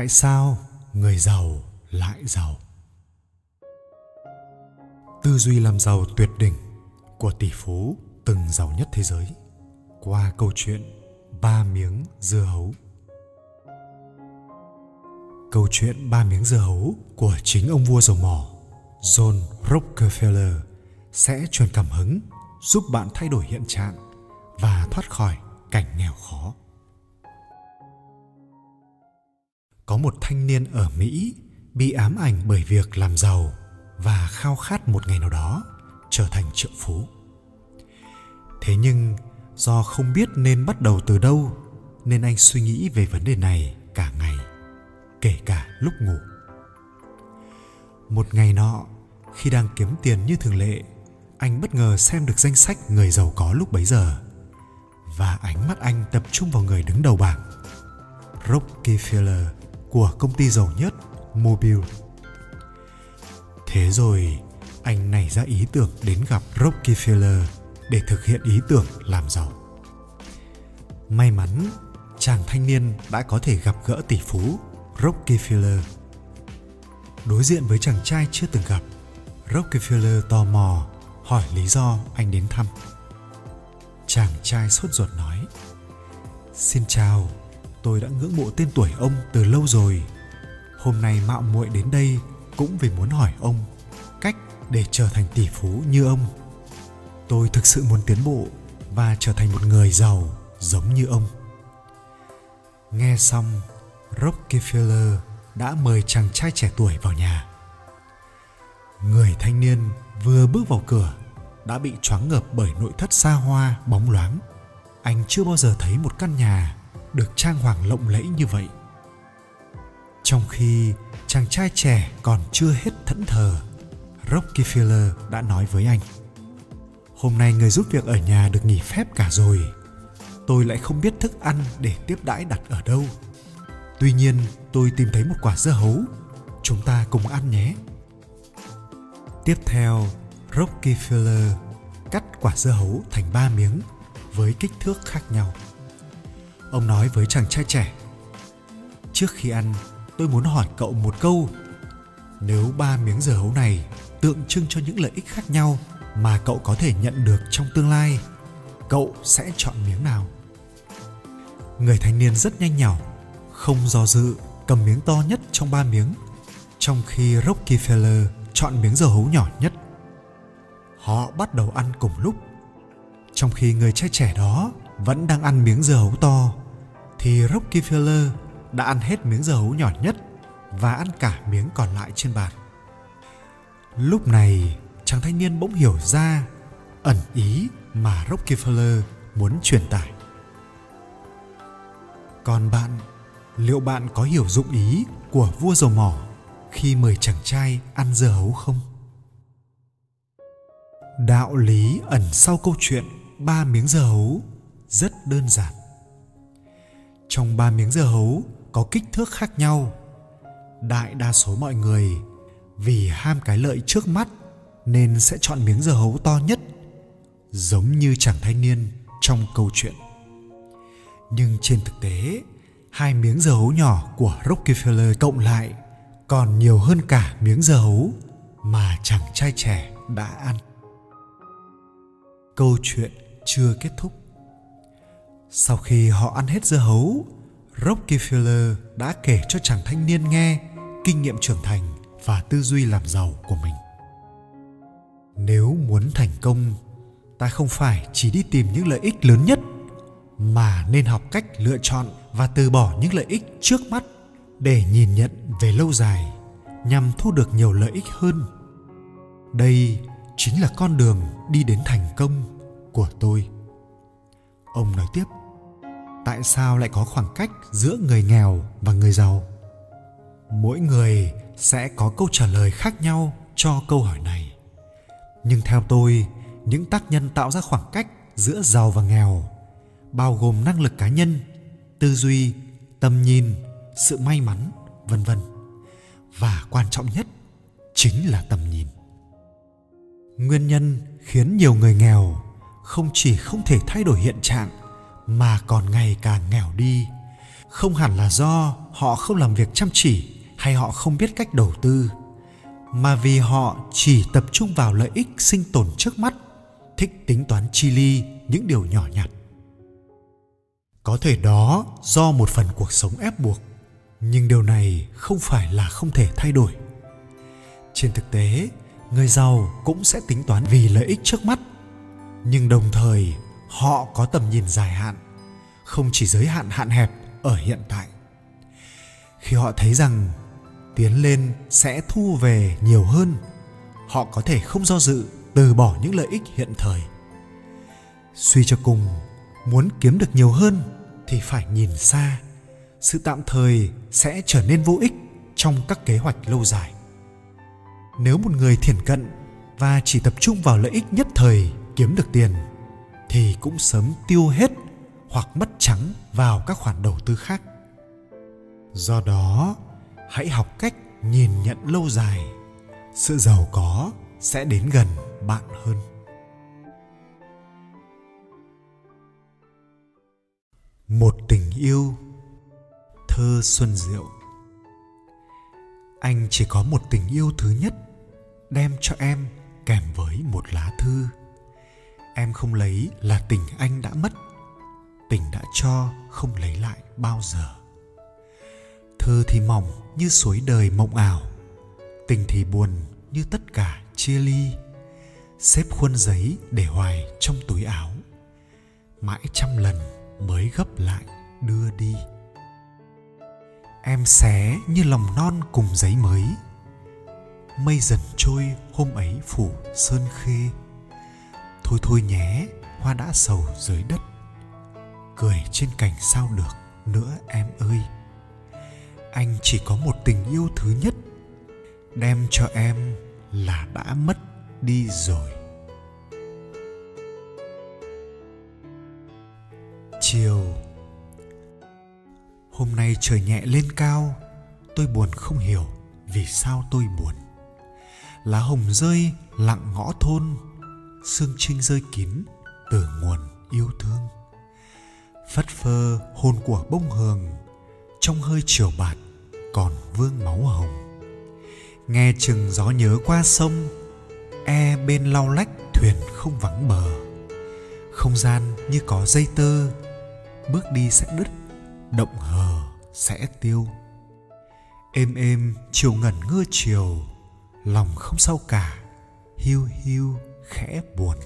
tại sao người giàu lại giàu? Tư duy làm giàu tuyệt đỉnh của tỷ phú từng giàu nhất thế giới qua câu chuyện ba miếng dưa hấu. Câu chuyện ba miếng dưa hấu của chính ông vua dầu mỏ john rockefeller sẽ truyền cảm hứng giúp bạn thay đổi hiện trạng và thoát khỏi cảnh nghèo khó. Có một thanh niên ở mỹ bị ám ảnh bởi việc làm giàu và khao khát một ngày nào đó trở thành triệu phú. Thế nhưng, do không biết nên bắt đầu từ đâu, nên anh suy nghĩ về vấn đề này cả ngày, kể cả lúc ngủ. Một ngày nọ, khi đang kiếm tiền như thường lệ, anh bất ngờ xem được danh sách người giàu có lúc bấy giờ và ánh mắt anh tập trung vào người đứng đầu bảng, Rockefeller của công ty giàu nhất Mobile. Thế rồi, anh nảy ra ý tưởng đến gặp Rockefeller để thực hiện ý tưởng làm giàu. May mắn, chàng thanh niên đã có thể gặp gỡ tỷ phú Rockefeller. Đối diện với chàng trai chưa từng gặp, Rockefeller tò mò hỏi lý do anh đến thăm. Chàng trai sốt ruột nói: "Xin chào, tôi đã ngưỡng mộ tên tuổi ông từ lâu rồi. Hôm nay mạo muội đến đây cũng vì muốn hỏi ông cách để trở thành tỷ phú như ông. Tôi thực sự muốn tiến bộ và trở thành một người giàu giống như ông." Nghe xong, Rockefeller đã mời chàng trai trẻ tuổi vào nhà. Người thanh niên vừa bước vào cửa đã bị choáng ngợp bởi nội thất xa hoa bóng loáng. Anh chưa bao giờ thấy một căn nhà được trang hoàng lộng lẫy như vậy. Trong khi chàng trai trẻ còn chưa hết thẫn thờ, Rockefeller đã nói với anh: "Hôm nay người giúp việc ở nhà được nghỉ phép cả rồi. Tôi lại không biết thức ăn để tiếp đãi đặt ở đâu." Tuy nhiên, tôi tìm thấy một quả dưa hấu. Chúng ta cùng ăn nhé. Tiếp theo, Rockefeller cắt quả dưa hấu thành ba miếng với kích thước khác nhau. Ông nói với chàng trai trẻ: "Trước khi ăn, tôi muốn hỏi cậu một câu. Nếu ba miếng dưa hấu này tượng trưng cho những lợi ích khác nhau mà cậu có thể nhận được trong tương lai, cậu sẽ chọn miếng nào?" Người thanh niên rất nhanh nhảu không do dự cầm miếng to nhất trong ba miếng trong khi Rockefeller chọn miếng dưa hấu nhỏ nhất. Họ bắt đầu ăn cùng lúc. Trong khi người trai trẻ đó vẫn đang ăn miếng dưa hấu to, thì Rockefeller đã ăn hết miếng dưa hấu nhỏ nhất và ăn cả miếng còn lại trên bàn. Lúc này, chàng thanh niên bỗng hiểu ra ẩn ý mà Rockefeller muốn truyền tải. Còn bạn liệu bạn có hiểu dụng ý của vua dầu mỏ khi mời chàng trai ăn dưa hấu không đạo lý ẩn sau câu chuyện ba miếng dưa hấu rất đơn giản trong ba miếng dưa hấu có kích thước khác nhau đại đa số mọi người vì ham cái lợi trước mắt nên sẽ chọn miếng dưa hấu to nhất, giống như chàng thanh niên trong câu chuyện nhưng trên thực tế, hai miếng dưa hấu nhỏ của Rockefeller cộng lại còn nhiều hơn cả miếng dưa hấu mà chàng trai trẻ đã ăn. Câu chuyện chưa kết thúc. Sau khi họ ăn hết dưa hấu, Rockefeller đã kể cho chàng thanh niên nghe kinh nghiệm trưởng thành và tư duy làm giàu của mình. Nếu muốn thành công, ta không phải chỉ đi tìm những lợi ích lớn nhất mà nên học cách lựa chọn và từ bỏ những lợi ích trước mắt để nhìn nhận về lâu dài nhằm thu được nhiều lợi ích hơn. Đây chính là con đường đi đến thành công của tôi. Ông nói tiếp tại sao lại có khoảng cách giữa người nghèo và người giàu? Mỗi người sẽ có câu trả lời khác nhau cho câu hỏi này. Nhưng theo tôi, những tác nhân tạo ra khoảng cách giữa giàu và nghèo, bao gồm năng lực cá nhân, tư duy, tầm nhìn, sự may mắn, vân vân. Và quan trọng nhất chính là tầm nhìn. Nguyên nhân khiến nhiều người nghèo không chỉ không thể thay đổi hiện trạng mà còn ngày càng nghèo đi. Không hẳn là do họ không làm việc chăm chỉ hay họ không biết cách đầu tư, mà vì họ chỉ tập trung vào lợi ích sinh tồn trước mắt, thích tính toán chi ly những điều nhỏ nhặt. Có thể đó do một phần cuộc sống ép buộc, nhưng điều này không phải là không thể thay đổi. Trên thực tế, người giàu cũng sẽ tính toán vì lợi ích trước mắt, nhưng đồng thời họ có tầm nhìn dài hạn, không chỉ giới hạn hạn hẹp ở hiện tại. Khi họ thấy rằng tiến lên sẽ thu về nhiều hơn, họ có thể không do dự từ bỏ những lợi ích hiện thời. Suy cho cùng, muốn kiếm được nhiều hơn thì phải nhìn xa, sự tạm thời sẽ trở nên vô ích trong các kế hoạch lâu dài. Nếu một người thiển cận và chỉ tập trung vào lợi ích nhất thời kiếm được tiền thì cũng sớm tiêu hết hoặc mất trắng vào các khoản đầu tư khác. Do đó, hãy học cách nhìn nhận lâu dài. Sự giàu có sẽ đến gần bạn hơn. Một tình yêu, thơ xuân diệu. Anh chỉ có một tình yêu thứ nhất, đem cho em kèm với một lá thư em không lấy là tình anh đã mất. Tình đã cho, không lấy lại bao giờ. Thơ thì mỏng như suối đời mộng ảo, tình thì buồn như tất cả chia ly. Xếp khuôn giấy để hoài trong túi áo, mãi trăm lần mới gấp lại đưa đi. Em xé như lòng non cùng giấy mới, mây dần trôi hôm ấy phủ sơn khê thôi thôi nhé, hoa đã sầu dưới đất. Cười trên cành sao được nữa em ơi. Anh chỉ có một tình yêu thứ nhất, đem cho em là đã mất đi rồi. Chiều, hôm nay trời nhẹ lên cao, tôi buồn không hiểu vì sao tôi buồn. Lá hồng rơi lặng ngõ thôn sương trinh rơi kín từ nguồn yêu thương. Phất phơ hồn của bông hường, trong hơi chiều bạt còn vương máu hồng. Nghe chừng gió nhớ qua sông e bên lau lách thuyền không vắng bờ. Không gian như có dây tơ, bước đi sẽ đứt, động hờ sẽ tiêu. Êm êm chiều ngẩn ngơ chiều, lòng không sao cả, hiu hiu khẽ buồn.